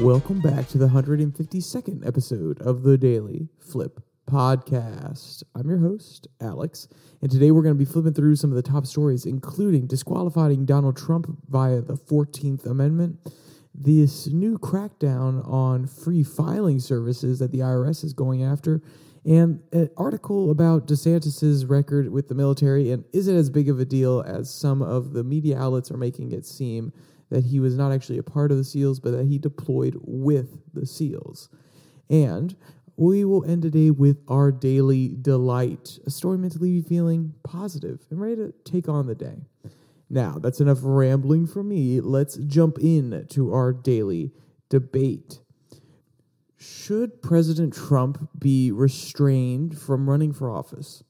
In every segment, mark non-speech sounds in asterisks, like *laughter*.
Welcome back to the 152nd episode of the Daily Flip Podcast. I'm your host, Alex, and today we're going to be flipping through some of the top stories, including disqualifying Donald Trump via the 14th Amendment, this new crackdown on free filing services that the IRS is going after, and an article about DeSantis's record with the military and is it as big of a deal as some of the media outlets are making it seem that he was not actually a part of the SEALs, but that he deployed with the SEALs. And we will end today with our daily delight, a story meant to leave you feeling positive and ready to take on the day. Now, that's enough rambling for me. Let's jump in to our daily debate. Should President Trump be restrained from running for office?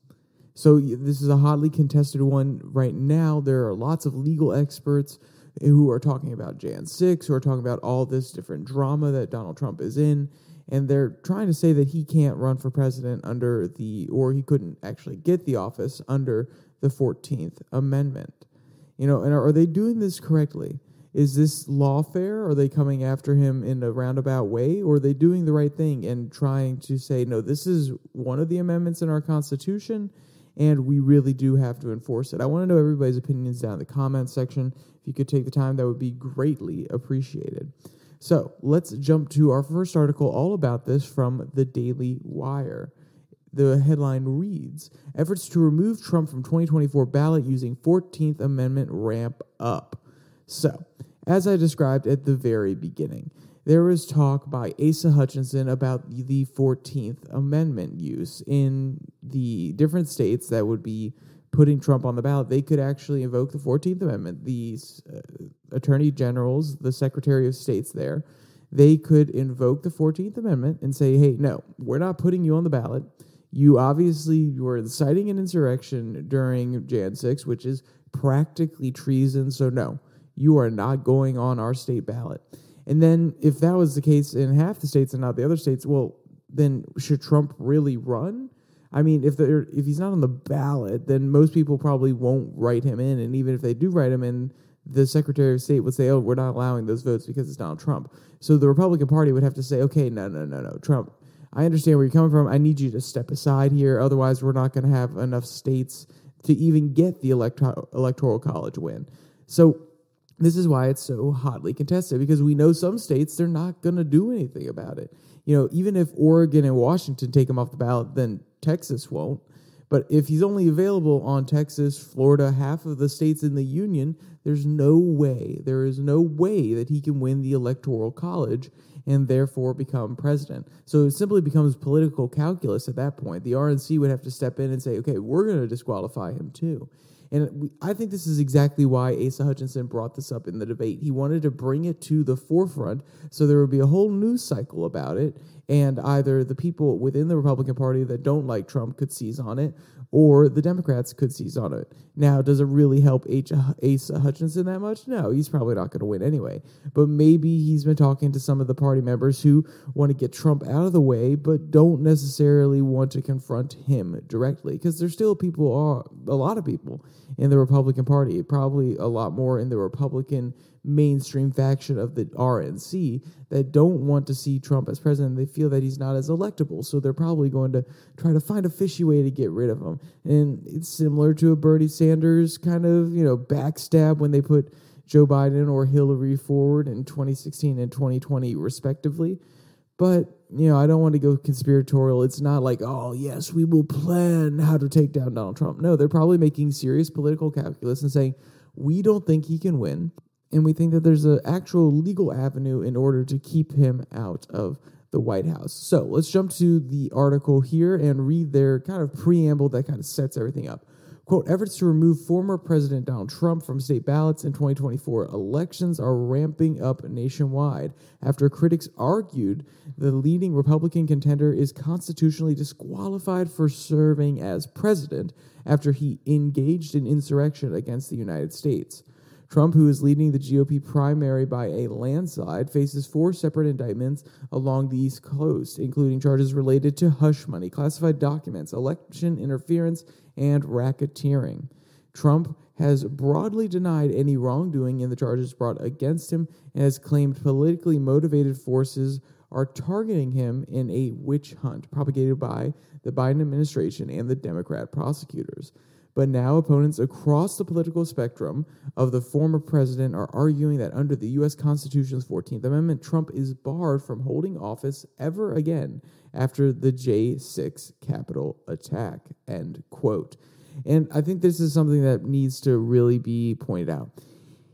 So, this is a hotly contested one right now. There are lots of legal experts who are talking about Jan 6, who are talking about all this different drama that Donald Trump is in. And they're trying to say that he can't run for president under the, or he couldn't actually get the office under the 14th Amendment. You know, and are, are they doing this correctly? Is this lawfare? Are they coming after him in a roundabout way? Or are they doing the right thing and trying to say, no, this is one of the amendments in our Constitution and we really do have to enforce it. I want to know everybody's opinions down in the comments section. If you could take the time, that would be greatly appreciated. So let's jump to our first article all about this from the Daily Wire. The headline reads Efforts to remove Trump from 2024 ballot using 14th Amendment ramp up. So, as I described at the very beginning, there was talk by Asa Hutchinson about the 14th Amendment use in the different states that would be putting Trump on the ballot. They could actually invoke the 14th Amendment. These uh, attorney generals, the secretary of states there, they could invoke the 14th Amendment and say, hey, no, we're not putting you on the ballot. You obviously were inciting an insurrection during Jan 6, which is practically treason. So, no, you are not going on our state ballot. And then if that was the case in half the states and not the other states, well, then should Trump really run? I mean, if they're if he's not on the ballot, then most people probably won't write him in, and even if they do write him in, the Secretary of State would say, "Oh, we're not allowing those votes because it's Donald Trump." So the Republican Party would have to say, "Okay, no, no, no, no, Trump. I understand where you're coming from. I need you to step aside here. Otherwise, we're not going to have enough states to even get the electro- electoral college win." So this is why it's so hotly contested because we know some states they're not going to do anything about it. You know, even if Oregon and Washington take him off the ballot, then Texas won't. But if he's only available on Texas, Florida, half of the states in the union, there's no way, there is no way that he can win the electoral college and therefore become president. So it simply becomes political calculus at that point. The RNC would have to step in and say, okay, we're going to disqualify him too. And I think this is exactly why Asa Hutchinson brought this up in the debate. He wanted to bring it to the forefront so there would be a whole news cycle about it, and either the people within the Republican Party that don't like Trump could seize on it, or the Democrats could seize on it. Now, does it really help H- Asa Hutchinson that much? No, he's probably not going to win anyway. But maybe he's been talking to some of the party members who want to get Trump out of the way, but don't necessarily want to confront him directly, because there's still people, are a lot of people in the Republican Party, probably a lot more in the Republican mainstream faction of the RNC that don't want to see Trump as president. They feel that he's not as electable, so they're probably going to try to find a fishy way to get rid of him. And it's similar to a Bernie Sanders kind of, you know, backstab when they put Joe Biden or Hillary forward in 2016 and 2020 respectively. But, you know, I don't want to go conspiratorial. It's not like, oh, yes, we will plan how to take down Donald Trump. No, they're probably making serious political calculus and saying, we don't think he can win and we think that there's an actual legal avenue in order to keep him out of the White House. So let's jump to the article here and read their kind of preamble that kind of sets everything up. Quote, efforts to remove former President Donald Trump from state ballots in 2024 elections are ramping up nationwide after critics argued the leading Republican contender is constitutionally disqualified for serving as president after he engaged in insurrection against the United States. Trump, who is leading the GOP primary by a landslide, faces four separate indictments along the East Coast, including charges related to hush money, classified documents, election interference, and racketeering. Trump has broadly denied any wrongdoing in the charges brought against him and has claimed politically motivated forces are targeting him in a witch hunt propagated by the Biden administration and the Democrat prosecutors. But now opponents across the political spectrum of the former president are arguing that under the U.S. Constitution's 14th Amendment, Trump is barred from holding office ever again after the J6 Capitol attack. End quote. And I think this is something that needs to really be pointed out.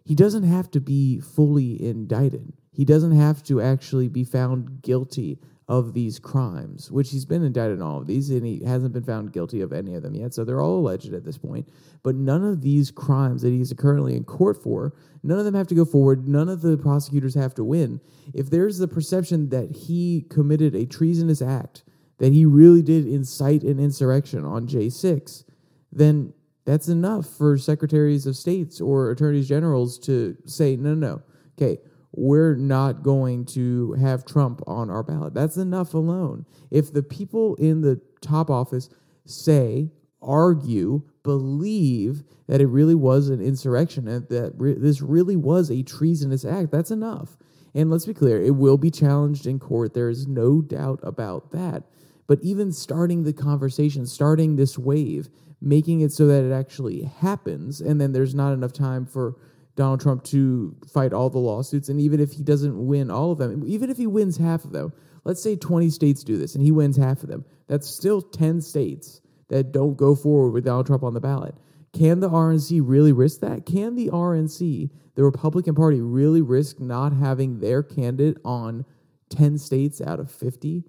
He doesn't have to be fully indicted. He doesn't have to actually be found guilty of these crimes, which he's been indicted on all of these, and he hasn't been found guilty of any of them yet. So they're all alleged at this point. But none of these crimes that he's currently in court for, none of them have to go forward. None of the prosecutors have to win. If there's the perception that he committed a treasonous act, that he really did incite an insurrection on J6, then that's enough for secretaries of states or attorneys generals to say, no, no, no. Okay, we're not going to have Trump on our ballot. That's enough alone. If the people in the top office say, argue, believe that it really was an insurrection and that re- this really was a treasonous act, that's enough. And let's be clear, it will be challenged in court. There is no doubt about that. But even starting the conversation, starting this wave, making it so that it actually happens, and then there's not enough time for Donald Trump to fight all the lawsuits. And even if he doesn't win all of them, even if he wins half of them, let's say 20 states do this and he wins half of them, that's still 10 states that don't go forward with Donald Trump on the ballot. Can the RNC really risk that? Can the RNC, the Republican Party, really risk not having their candidate on 10 states out of 50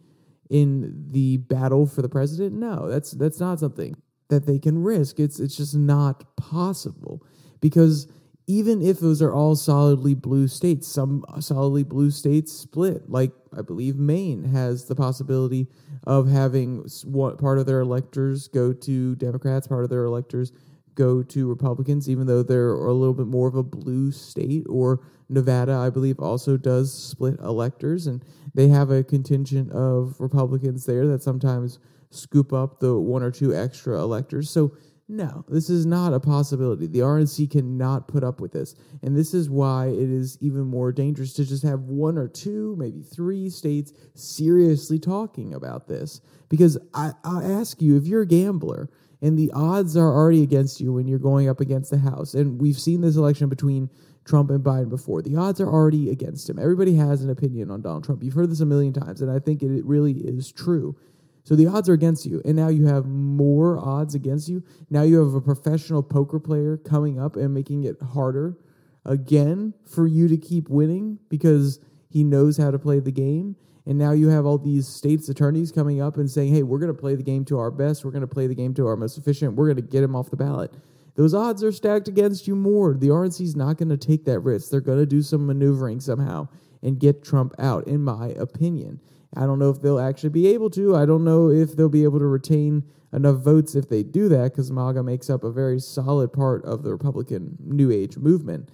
in the battle for the president? No, that's that's not something that they can risk. It's it's just not possible because even if those are all solidly blue states, some solidly blue states split. Like I believe Maine has the possibility of having what part of their electors go to Democrats, part of their electors go to Republicans, even though they're a little bit more of a blue state. Or Nevada, I believe, also does split electors, and they have a contingent of Republicans there that sometimes scoop up the one or two extra electors. So no, this is not a possibility. The RNC cannot put up with this. And this is why it is even more dangerous to just have one or two, maybe three states seriously talking about this. Because I, I ask you, if you're a gambler and the odds are already against you when you're going up against the House, and we've seen this election between Trump and Biden before, the odds are already against him. Everybody has an opinion on Donald Trump. You've heard this a million times, and I think it really is true. So the odds are against you. And now you have more odds against you. Now you have a professional poker player coming up and making it harder again for you to keep winning because he knows how to play the game. And now you have all these states' attorneys coming up and saying, hey, we're going to play the game to our best. We're going to play the game to our most efficient. We're going to get him off the ballot. Those odds are stacked against you more. The RNC is not going to take that risk. They're going to do some maneuvering somehow and get Trump out, in my opinion. I don't know if they'll actually be able to. I don't know if they'll be able to retain enough votes if they do that, because MAGA makes up a very solid part of the Republican New Age movement.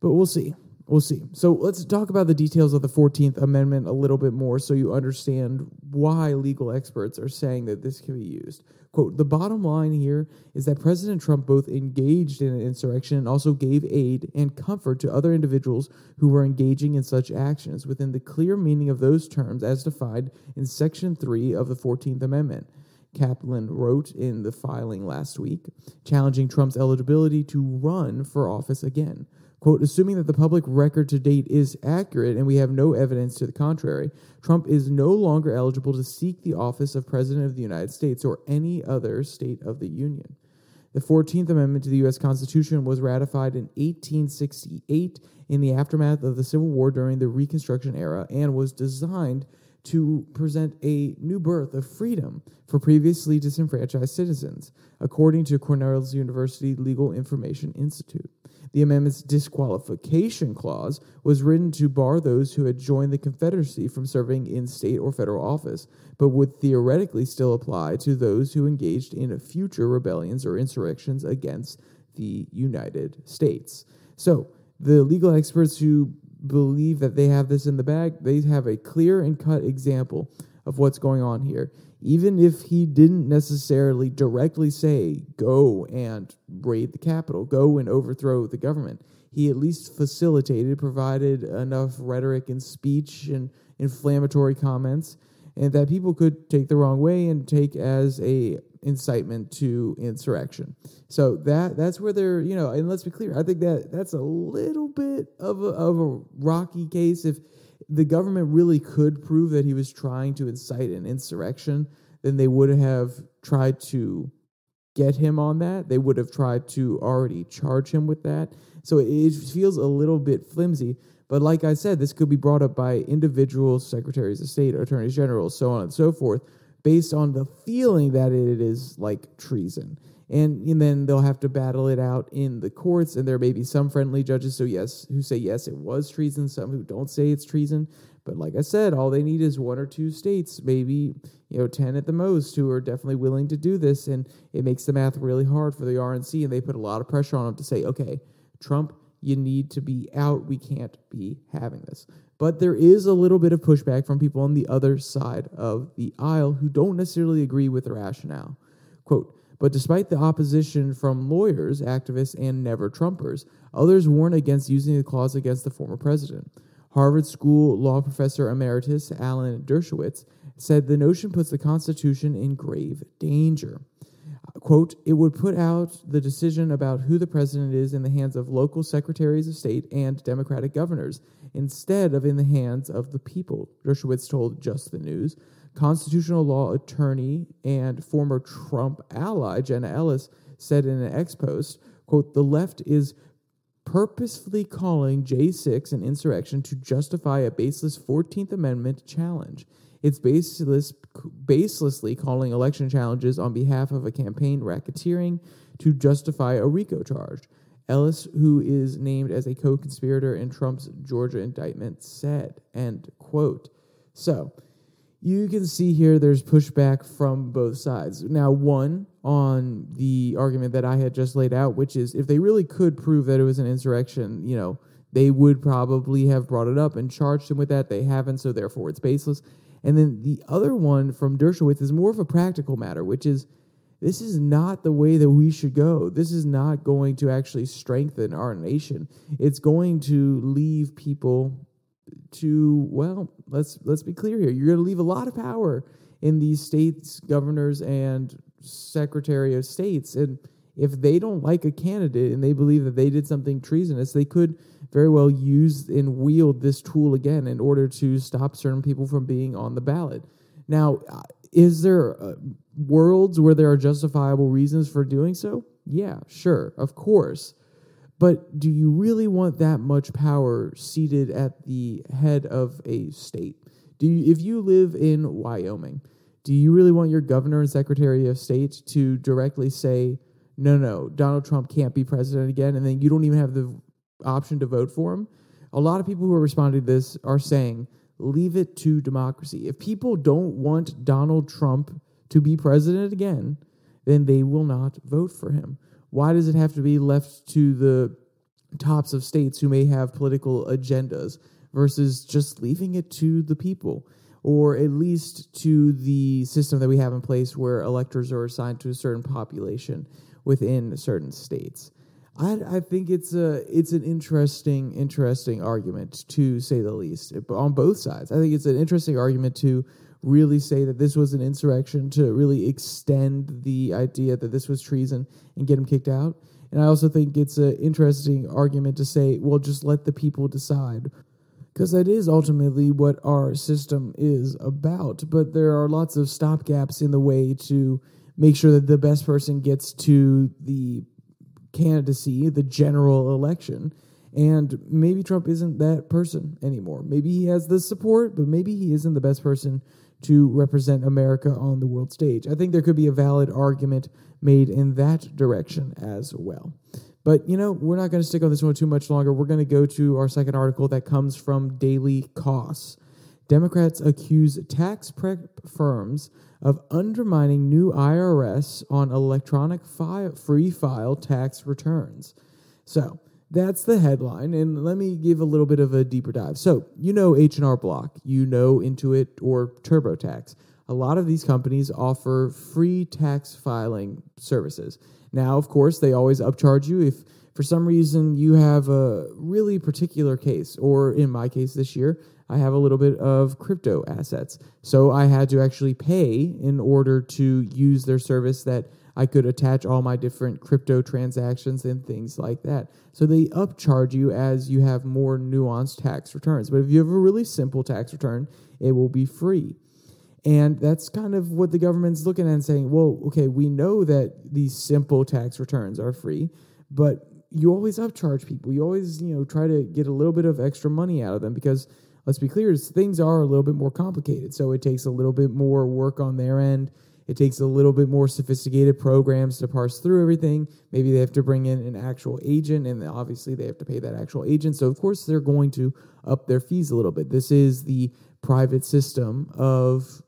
But we'll see. We'll see. So let's talk about the details of the 14th Amendment a little bit more so you understand why legal experts are saying that this can be used. Quote The bottom line here is that President Trump both engaged in an insurrection and also gave aid and comfort to other individuals who were engaging in such actions within the clear meaning of those terms as defined in Section 3 of the 14th Amendment. Kaplan wrote in the filing last week, challenging Trump's eligibility to run for office again. Quote, assuming that the public record to date is accurate and we have no evidence to the contrary, Trump is no longer eligible to seek the office of President of the United States or any other state of the Union. The 14th Amendment to the U.S. Constitution was ratified in 1868 in the aftermath of the Civil War during the Reconstruction era and was designed to present a new birth of freedom for previously disenfranchised citizens, according to Cornell's University Legal Information Institute. The amendment's disqualification clause was written to bar those who had joined the Confederacy from serving in state or federal office, but would theoretically still apply to those who engaged in future rebellions or insurrections against the United States. So, the legal experts who believe that they have this in the bag, they have a clear and cut example of what's going on here. Even if he didn't necessarily directly say, go and raid the Capitol, go and overthrow the government, he at least facilitated, provided enough rhetoric and speech and inflammatory comments, and that people could take the wrong way and take as a incitement to insurrection. So that that's where they're you know, and let's be clear, I think that that's a little bit of a, of a rocky case if the government really could prove that he was trying to incite an insurrection, then they would have tried to get him on that. They would have tried to already charge him with that. So it feels a little bit flimsy. But like I said, this could be brought up by individual secretaries of state, attorneys general, so on and so forth, based on the feeling that it is like treason. And, and then they'll have to battle it out in the courts, and there may be some friendly judges, so yes, who say yes, it was treason, some who don't say it's treason. But like I said, all they need is one or two states, maybe you know ten at the most, who are definitely willing to do this, and it makes the math really hard for the RNC, and they put a lot of pressure on them to say, okay, Trump, you need to be out. We can't be having this. But there is a little bit of pushback from people on the other side of the aisle who don't necessarily agree with the rationale. Quote, but despite the opposition from lawyers, activists, and never Trumpers, others warn against using the clause against the former president. Harvard School law professor emeritus Alan Dershowitz said the notion puts the Constitution in grave danger. Quote, it would put out the decision about who the president is in the hands of local secretaries of state and Democratic governors instead of in the hands of the people, Dershowitz told Just the News. Constitutional law attorney and former Trump ally Jenna Ellis said in an X post, quote, the left is purposefully calling J6 an insurrection to justify a baseless 14th Amendment challenge. It's baseless, baselessly calling election challenges on behalf of a campaign racketeering to justify a RICO charge. Ellis, who is named as a co-conspirator in Trump's Georgia indictment, said, end quote. So, you can see here there's pushback from both sides. Now, one on the argument that I had just laid out, which is if they really could prove that it was an insurrection, you know, they would probably have brought it up and charged him with that. They haven't, so therefore it's baseless. And then the other one from Dershowitz is more of a practical matter, which is this is not the way that we should go. This is not going to actually strengthen our nation. It's going to leave people to well let's let's be clear here you're going to leave a lot of power in these states governors and secretary of states and if they don't like a candidate and they believe that they did something treasonous they could very well use and wield this tool again in order to stop certain people from being on the ballot. Now uh, is there uh, worlds where there are justifiable reasons for doing so? Yeah sure of course. But do you really want that much power seated at the head of a state? Do you, if you live in Wyoming, do you really want your governor and secretary of state to directly say, no, no, Donald Trump can't be president again, and then you don't even have the option to vote for him? A lot of people who are responding to this are saying, leave it to democracy. If people don't want Donald Trump to be president again, then they will not vote for him. Why does it have to be left to the tops of states who may have political agendas versus just leaving it to the people? Or at least to the system that we have in place where electors are assigned to a certain population within certain states. I, I think it's a it's an interesting interesting argument to say the least eh, on both sides. I think it's an interesting argument to really say that this was an insurrection to really extend the idea that this was treason and get him kicked out. And I also think it's an interesting argument to say, well, just let the people decide. Because that is ultimately what our system is about. But there are lots of stopgaps in the way to make sure that the best person gets to the candidacy, the general election. And maybe Trump isn't that person anymore. Maybe he has the support, but maybe he isn't the best person to represent America on the world stage. I think there could be a valid argument made in that direction as well. But, you know, we're not going to stick on this one too much longer. We're going to go to our second article that comes from Daily Kos. Democrats accuse tax prep firms of undermining new IRS on electronic file, free file tax returns. So, that's the headline and let me give a little bit of a deeper dive. So you know h&r block you know intuit or turbotax. A lot of these companies offer free tax filing services. Now of course they always upcharge you if for some reason you have a really particular case or in my case this year i have a little bit of crypto assets so i had to actually pay in order to use their service that I could attach all my different crypto transactions and things like that. So they upcharge you as you have more nuanced tax returns. But if you have a really simple tax return, it will be free. And that's kind of what the government's looking at and saying, well, okay, we know that these simple tax returns are free, but you always upcharge people. You always, you know, try to get a little bit of extra money out of them because let's be clear, things are a little bit more complicated. So it takes a little bit more work on their end it takes a little bit more sophisticated programs to parse through everything. Maybe they have to bring in an actual agent, and obviously they have to pay that actual agent. So, of course, they're going to up their fees a little bit. This is the private system of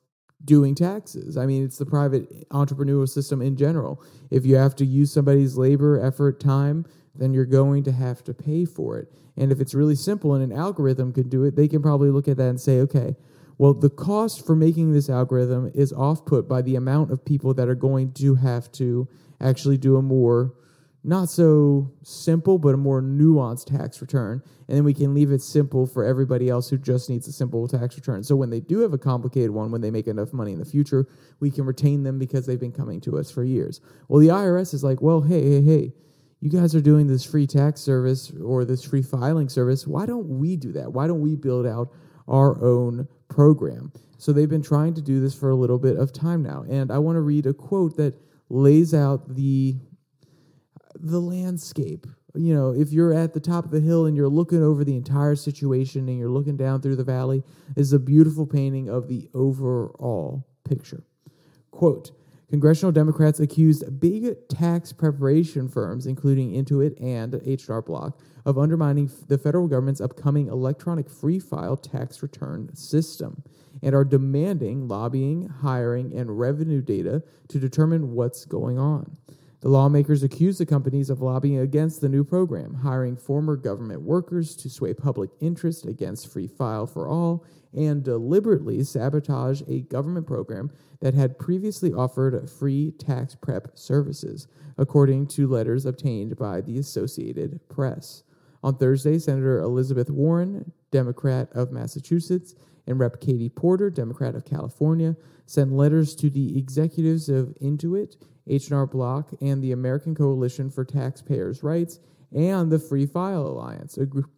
doing taxes. I mean, it's the private entrepreneurial system in general. If you have to use somebody's labor, effort, time, then you're going to have to pay for it. And if it's really simple and an algorithm can do it, they can probably look at that and say, okay, well, the cost for making this algorithm is off put by the amount of people that are going to have to actually do a more not so simple, but a more nuanced tax return. And then we can leave it simple for everybody else who just needs a simple tax return. So when they do have a complicated one, when they make enough money in the future, we can retain them because they've been coming to us for years. Well, the IRS is like, well, hey, hey, hey, you guys are doing this free tax service or this free filing service. Why don't we do that? Why don't we build out our own program. So they've been trying to do this for a little bit of time now. And I want to read a quote that lays out the the landscape. You know, if you're at the top of the hill and you're looking over the entire situation and you're looking down through the valley, is a beautiful painting of the overall picture. Quote Congressional Democrats accused big tax preparation firms, including Intuit and H&R Block, of undermining the federal government's upcoming electronic free file tax return system and are demanding lobbying, hiring, and revenue data to determine what's going on. The lawmakers accuse the companies of lobbying against the new program, hiring former government workers to sway public interest against Free File for All, and deliberately sabotage a government program that had previously offered free tax prep services, according to letters obtained by the Associated Press. On Thursday, Senator Elizabeth Warren, Democrat of Massachusetts, and Rep. Katie Porter, Democrat of California, sent letters to the executives of Intuit H&R Block, and the American Coalition for Taxpayers' Rights, and the Free File Alliance, a group,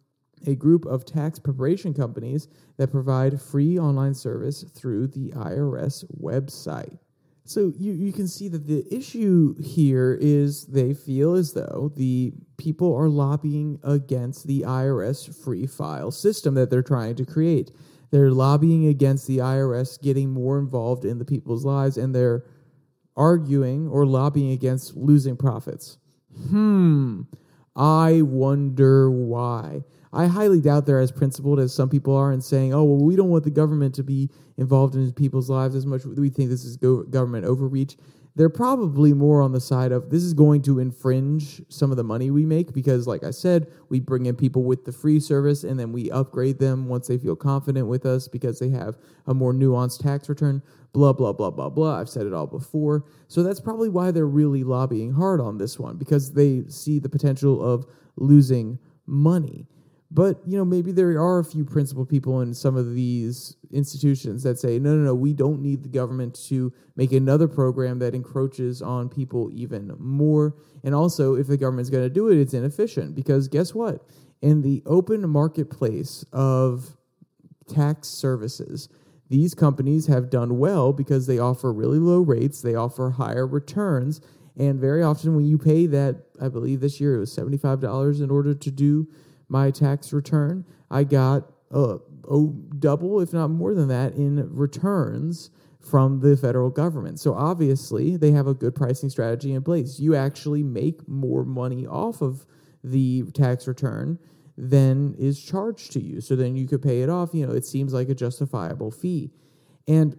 a group of tax preparation companies that provide free online service through the IRS website. So you, you can see that the issue here is they feel as though the people are lobbying against the IRS free file system that they're trying to create. They're lobbying against the IRS getting more involved in the people's lives and they're arguing or lobbying against losing profits. Hmm, I wonder why. I highly doubt they're as principled as some people are in saying, oh, well, we don't want the government to be involved in people's lives as much. We think this is government overreach they're probably more on the side of this is going to infringe some of the money we make because, like I said, we bring in people with the free service and then we upgrade them once they feel confident with us because they have a more nuanced tax return. Blah, blah, blah, blah, blah. I've said it all before. So that's probably why they're really lobbying hard on this one because they see the potential of losing money. But you know, maybe there are a few principal people in some of these institutions that say, no, no, no, we don't need the government to make another program that encroaches on people even more. And also, if the government's going to do it, it's inefficient because guess what? In the open marketplace of tax services, these companies have done well because they offer really low rates, they offer higher returns, and very often when you pay that, I believe this year it was $75 in order to do my tax return, I got uh, oh, double, if not more than that, in returns from the federal government. So obviously, they have a good pricing strategy in place. You actually make more money off of the tax return than is charged to you. So then you could pay it off. You know, it seems like a justifiable fee. And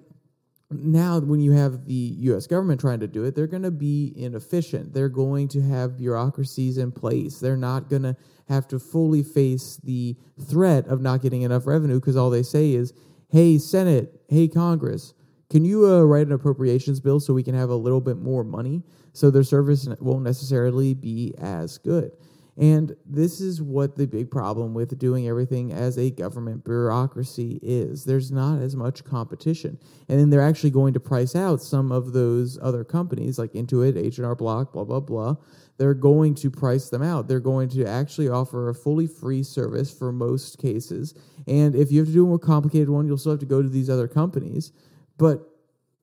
now when you have the US government trying to do it, they're going to be inefficient. They're going to have bureaucracies in place. They're not going to have to fully face the threat of not getting enough revenue because all they say is, "Hey Senate, hey Congress, can you uh, write an appropriations bill so we can have a little bit more money?" So their service won't necessarily be as good. And this is what the big problem with doing everything as a government bureaucracy is. There's not as much competition. And then they're actually going to price out some of those other companies like Intuit, H&R Block, blah, blah, blah. They're going to price them out. They're going to actually offer a fully free service for most cases. And if you have to do a more complicated one, you'll still have to go to these other companies. But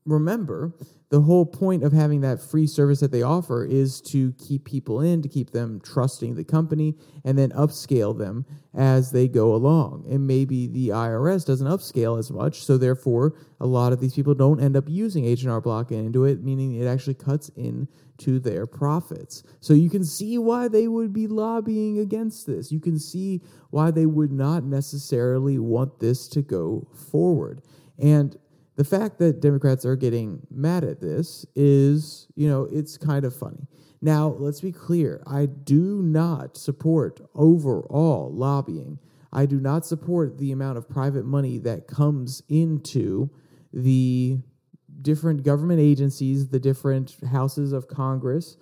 remember, the whole point of having that free service that they offer is to keep people in, to keep them trusting the company, and then upscale them as they go along. And maybe the IRS doesn't upscale as much, so therefore a lot of these people don't end up using H&R Block and Intuit, meaning it actually cuts in to their profits. So you can see why they would be lobbying against this. You can see why they would not necessarily want this to go forward. And the fact that Democrats are getting mad at this is, you know, it's kind of funny. Now, let's be clear. I do not support overall lobbying. I do not support the amount of private money that comes into the different government agencies, the different houses of Congress,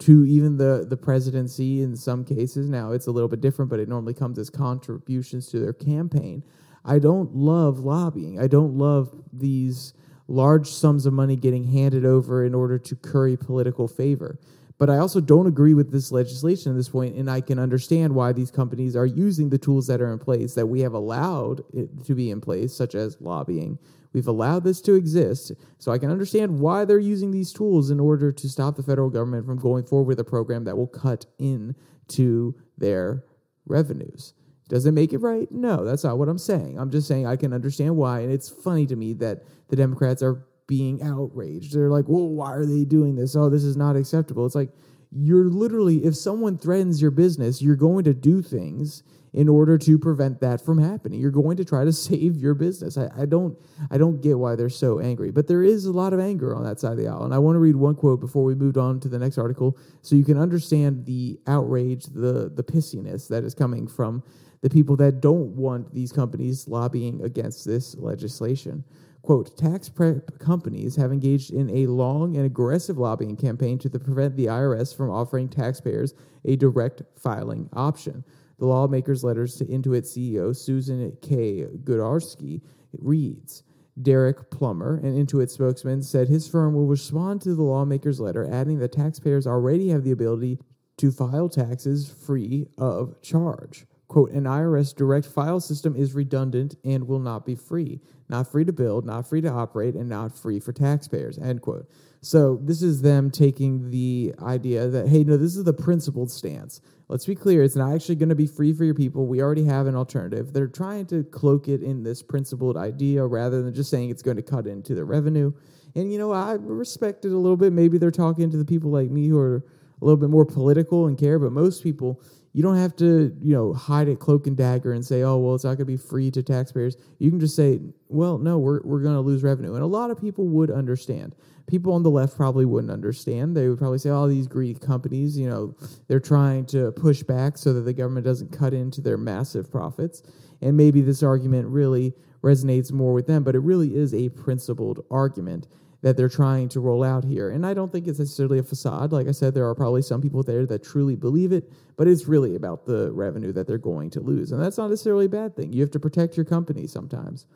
to even the, the presidency in some cases. Now, it's a little bit different, but it normally comes as contributions to their campaign. I don't love lobbying. I don't love these large sums of money getting handed over in order to curry political favor. But I also don't agree with this legislation at this point, and I can understand why these companies are using the tools that are in place that we have allowed to be in place, such as lobbying. We've allowed this to exist, so I can understand why they're using these tools in order to stop the federal government from going forward with a program that will cut into their revenues. Does it make it right? No, that's not what I'm saying. I'm just saying I can understand why. And it's funny to me that the Democrats are being outraged. They're like, well, why are they doing this? Oh, this is not acceptable. It's like, you're literally, if someone threatens your business, you're going to do things in order to prevent that from happening. You're going to try to *laughs* save your business. I, I, don't I don't get why they're so angry, but there is a lot of anger on that side of the aisle. And I want to read one quote before we move on to the next article so you can understand the outrage, the the pissiness that is coming from the people that don't want these companies lobbying against this legislation. Quote, tax prep companies have engaged in a long and aggressive lobbying campaign to prevent the IRS from offering taxpayers a direct filing option. The lawmakers' letters to Intuit CEO Susan K. Goodarzi reads, Derek Plummer, an Intuit spokesman, said his firm will respond to the lawmakers' letter, adding that taxpayers already have the ability to file taxes free of charge. Quote, an IRS direct file system is redundant and will not be free. Not free to build, not free to operate, and not free for taxpayers, end quote. So this is them taking the idea that, hey, no, this is the principled stance. Let's be clear, it's not actually going to be free for your people. We already have an alternative. They're trying to cloak it in this principled idea rather than just saying it's going to cut into the revenue. And, you know, I respect it a little bit. Maybe they're talking to the people like me who are a little bit more political and care, but most people, you don't have to, you know, hide it cloak and dagger and say, oh, well, it's not going to be free to taxpayers. You can just say, well, no, we're, we're going to lose revenue. And a lot of people would understand. People on the left probably wouldn't understand. They would probably say, oh, these greedy companies, you know, they're trying to push back so that the government doesn't cut into their massive profits. And maybe this argument really resonates more with them, but it really is a principled argument that they're trying to roll out here. And I don't think it's necessarily a facade. Like I said, there are probably some people there that truly believe it, but it's really about the revenue that they're going to lose. And that's not necessarily a bad thing. You have to protect your company sometimes.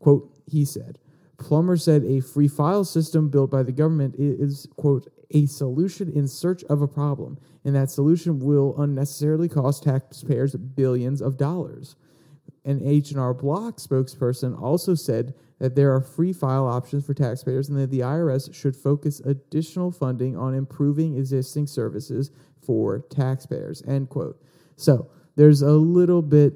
Quote, he said, Plummer said a free file system built by the government is, quote, a solution in search of a problem, and that solution will unnecessarily cost taxpayers billions of dollars. An H&R Block spokesperson also said that there are free file options for taxpayers and that the IRS should focus additional funding on improving existing services for taxpayers. End quote. So there's a little bit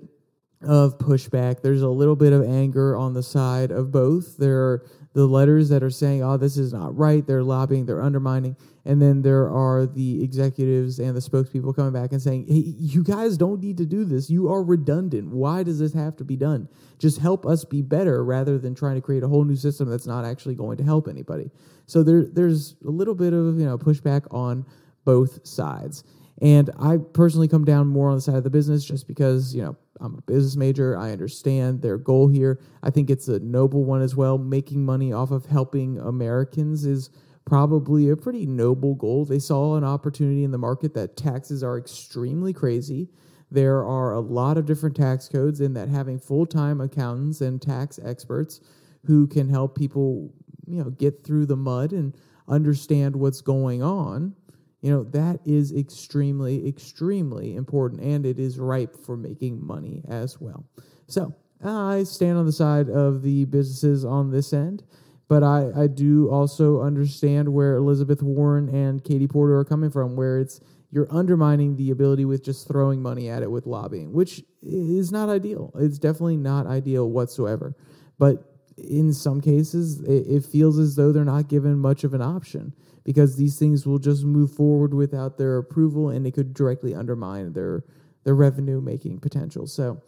of pushback. There's a little bit of anger on the side of both. There are the letters that are saying, oh, this is not right. They're lobbying, they're undermining. And then there are the executives and the spokespeople coming back and saying, hey, you guys don't need to do this. You are redundant. Why does this have to be done? Just help us be better rather than trying to create a whole new system that's not actually going to help anybody. So there, there's a little bit of you know pushback on both sides. And I personally come down more on the side of the business just because, you know, I'm a business major. I understand their goal here. I think it's a noble one as well. Making money off of helping Americans is probably a pretty noble goal. They saw an opportunity in the market that taxes are extremely crazy. There are a lot of different tax codes, in that having full time accountants and tax experts who can help people, you know, get through the mud and understand what's going on you know, that is extremely, extremely important and it is ripe for making money as well. So I stand on the side of the businesses on this end, but I, I do also understand where Elizabeth Warren and Katie Porter are coming from, where it's you're undermining the ability with just throwing money at it with lobbying, which is not ideal. It's definitely not ideal whatsoever. But in some cases, it, it feels as though they're not given much of an option because these things will just move forward without their approval and it could directly undermine their their revenue making potential. So,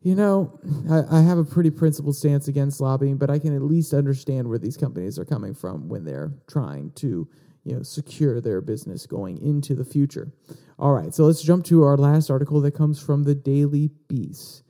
you know, I, I, have a pretty principled stance against lobbying, but I can at least understand where these companies are coming from when they're trying to, you know, secure their business going into the future. All right, so let's jump to our last article that comes from the Daily Beast.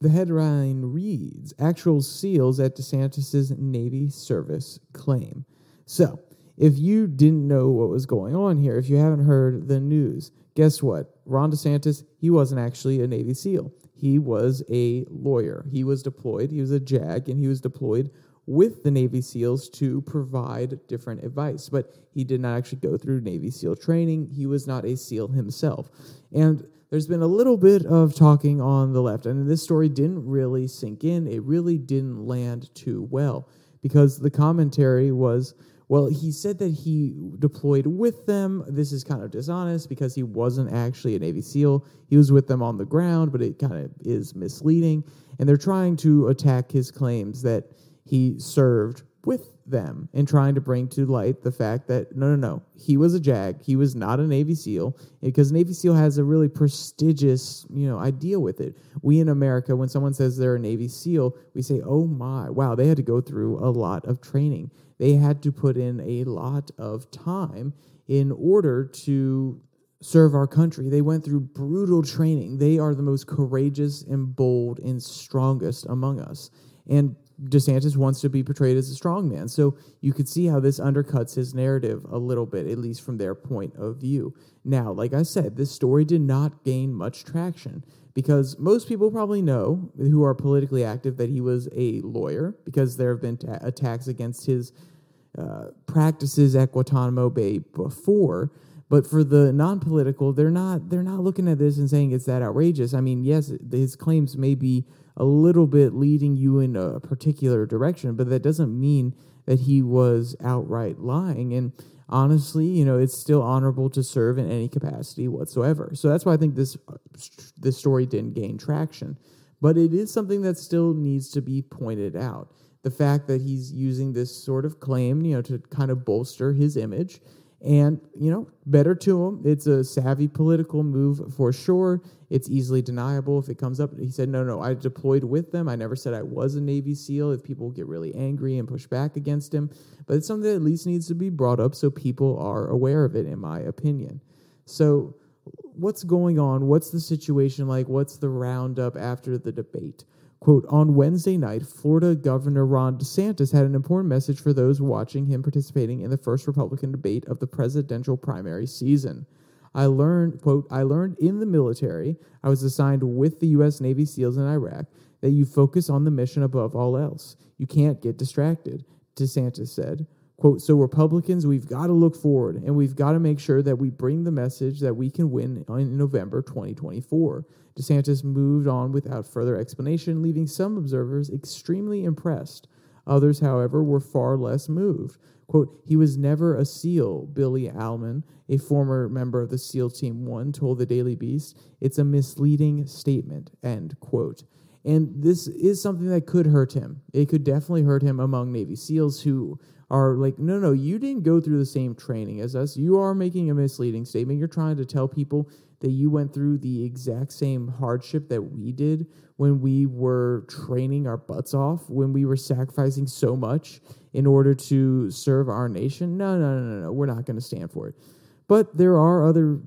The headline reads Actual SEALs at DeSantis' Navy service claim. So, if you didn't know what was going on here, if you haven't heard the news, guess what? Ron DeSantis, he wasn't actually a Navy SEAL. He was a lawyer. He was deployed. He was a JAG, and he was deployed with the Navy SEALs to provide different advice. But he did not actually go through Navy SEAL training. He was not a SEAL himself. And there's been a little bit of talking on the left, and this story didn't really sink in. It really didn't land too well because the commentary was well, he said that he deployed with them. This is kind of dishonest because he wasn't actually a Navy SEAL. He was with them on the ground, but it kind of is misleading. And they're trying to attack his claims that he served with them and trying to bring to light the fact that no, no, no, he was a JAG. He was not a Navy SEAL because Navy SEAL has a really prestigious, you know, idea with it. We in America, when someone says they're a Navy SEAL, we say, oh my, wow, they had to go through a lot of training. They had to put in a lot of time in order to serve our country. They went through brutal training. They are the most courageous and bold and strongest among us. And DeSantis wants to be portrayed as a strong man. So you could see how this undercuts his narrative a little bit, at least from their point of view. Now, like I said, this story did not gain much traction because most people probably know who are politically active that he was a lawyer because there have been ta- attacks against his uh, practices at Guantanamo Bay before. But for the non-political, they're not they're not looking at this and saying it's that outrageous. I mean, yes, his claims may be a little bit leading you in a particular direction, but that doesn't mean that he was outright lying. And honestly, you know, it's still honorable to serve in any capacity whatsoever. So that's why I think this this story didn't gain traction. But it is something that still needs to be pointed out. The fact that he's using this sort of claim, you know, to kind of bolster his image and, you know, better to him. It's a savvy political move for sure. It's easily deniable if it comes up. He said, no, no, I deployed with them. I never said I was a Navy SEAL if people get really angry and push back against him. But it's something that at least needs to be brought up so people are aware of it, in my opinion. So, what's going on? What's the situation like? What's the roundup after the debate? Quote, on Wednesday night, Florida Governor Ron DeSantis had an important message for those watching him participating in the first Republican debate of the presidential primary season. I learned, quote, I learned in the military, I was assigned with the U.S. Navy SEALs in Iraq, that you focus on the mission above all else. You can't get distracted, DeSantis said. Quote, so Republicans, we've got to look forward and we've got to make sure that we bring the message that we can win in November 2024. DeSantis moved on without further explanation, leaving some observers extremely impressed. Others, however, were far less moved. Quote, he was never a SEAL, Billy Allman, a former member of the SEAL Team 1, told the Daily Beast. It's a misleading statement, end quote. And this is something that could hurt him. It could definitely hurt him among Navy SEALs who are like, no, no, you didn't go through the same training as us. You are making a misleading statement. You're trying to tell people that you went through the exact same hardship that we did when we were training our butts off, when we were sacrificing so much in order to serve our nation. No, no, no, no, no. We're not going to stand for it. But there are other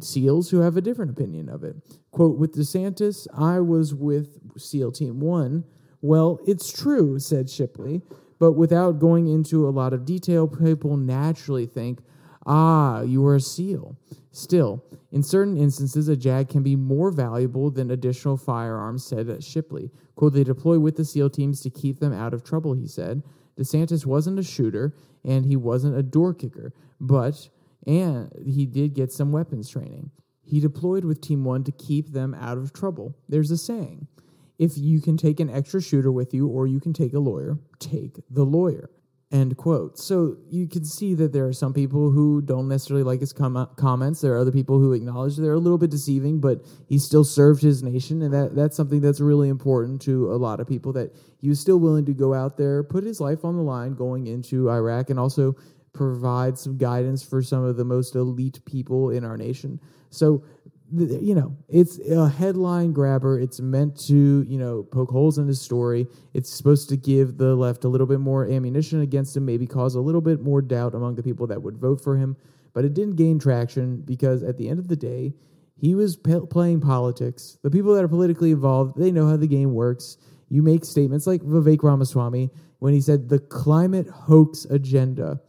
SEALs who have a different opinion of it. Quote With DeSantis, I was with SEAL Team One. Well, it's true, said Shipley, but without going into a lot of detail, people naturally think, ah, you were a SEAL. Still, in certain instances, a JAG can be more valuable than additional firearms, said Shipley. Quote, they deploy with the SEAL teams to keep them out of trouble, he said. DeSantis wasn't a shooter and he wasn't a door kicker, but and he did get some weapons training. He deployed with Team 1 to keep them out of trouble. There's a saying if you can take an extra shooter with you or you can take a lawyer, take the lawyer. End quote. So you can see that there are some people who don't necessarily like his com- comments. There are other people who acknowledge they're a little bit deceiving, but he still served his nation, and that, that's something that's really important to a lot of people. That he was still willing to go out there, put his life on the line, going into Iraq, and also provide some guidance for some of the most elite people in our nation. So, you know, it's a headline grabber. It's meant to, you know, poke holes in his story. It's supposed to give the left a little bit more ammunition against him, maybe cause a little bit more doubt among the people that would vote for him. But it didn't gain traction because at the end of the day, he was p- playing politics. The people that are politically involved, they know how the game works. You make statements like Vivek Ramaswamy when he said the climate hoax agenda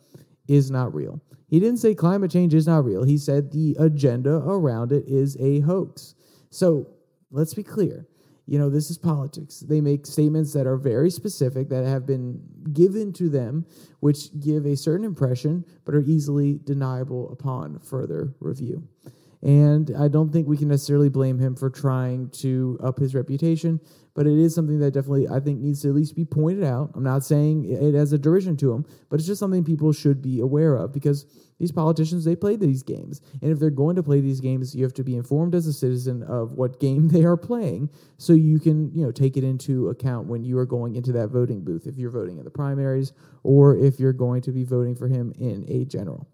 is not real. He didn't say climate change is not real. He said the agenda around it is a hoax. So let's be clear. You know, this is politics. They make statements that are very specific that have been given to them, which give a certain impression, but are easily deniable upon further review. And I don't think we can necessarily blame him for trying to up his reputation, but it is something that definitely I think needs to at least be pointed out. I'm not saying it as a derision to him, but it's just something people should be aware of because these politicians they play these games, and if they're going to play these games, you have to be informed as a citizen of what game *laughs* they are playing, so you can you know take it into account when you are going into that voting booth if you're voting in the primaries or if you're going to be voting for him in a general.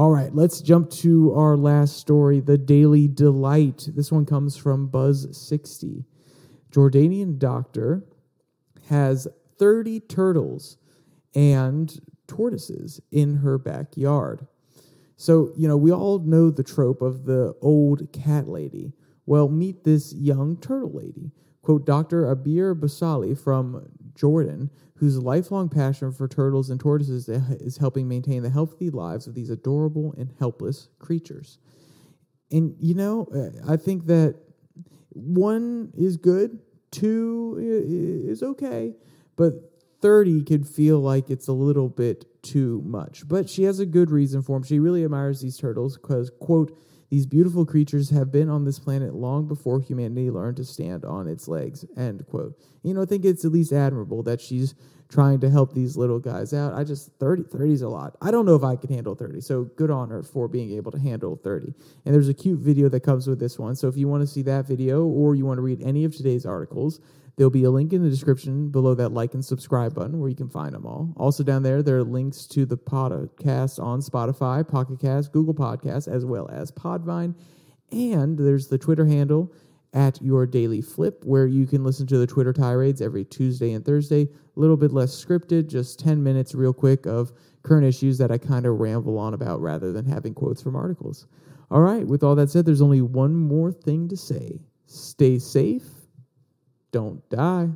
All right, let's jump to our last story the Daily Delight. This one comes from Buzz60. Jordanian doctor has 30 turtles and tortoises in her backyard. So, you know, we all know the trope of the old cat lady. Well, meet this young turtle lady. Quote, Dr. Abir Basali from Jordan whose lifelong passion for turtles and tortoises is helping maintain the healthy lives of these adorable and helpless creatures. And, you know, I think that one is good, two is okay, but 30 could feel like it's a little bit too much. But she has a good reason for them. She really admires these turtles because, quote, these beautiful creatures have been on this planet long before humanity learned to stand on its legs. End quote. You know, I think it's at least admirable that she's trying to help these little guys out. I just 30 30 is a lot. I don't know if I can handle 30. So good on her for being able to handle 30. And there's a cute video that comes with this one. So if you want to see that video or you want to read any of today's articles, There'll be a link in the description below that like and subscribe button where you can find them all. Also, down there, there are links to the podcast on Spotify, Pocket Cast, Google Podcasts, as well as Podvine. And there's the Twitter handle at your daily flip where you can listen to the Twitter tirades every Tuesday and Thursday. A little bit less scripted, just 10 minutes real quick of current issues that I kind of ramble on about rather than having quotes from articles. All right, with all that said, there's only one more thing to say stay safe don't die.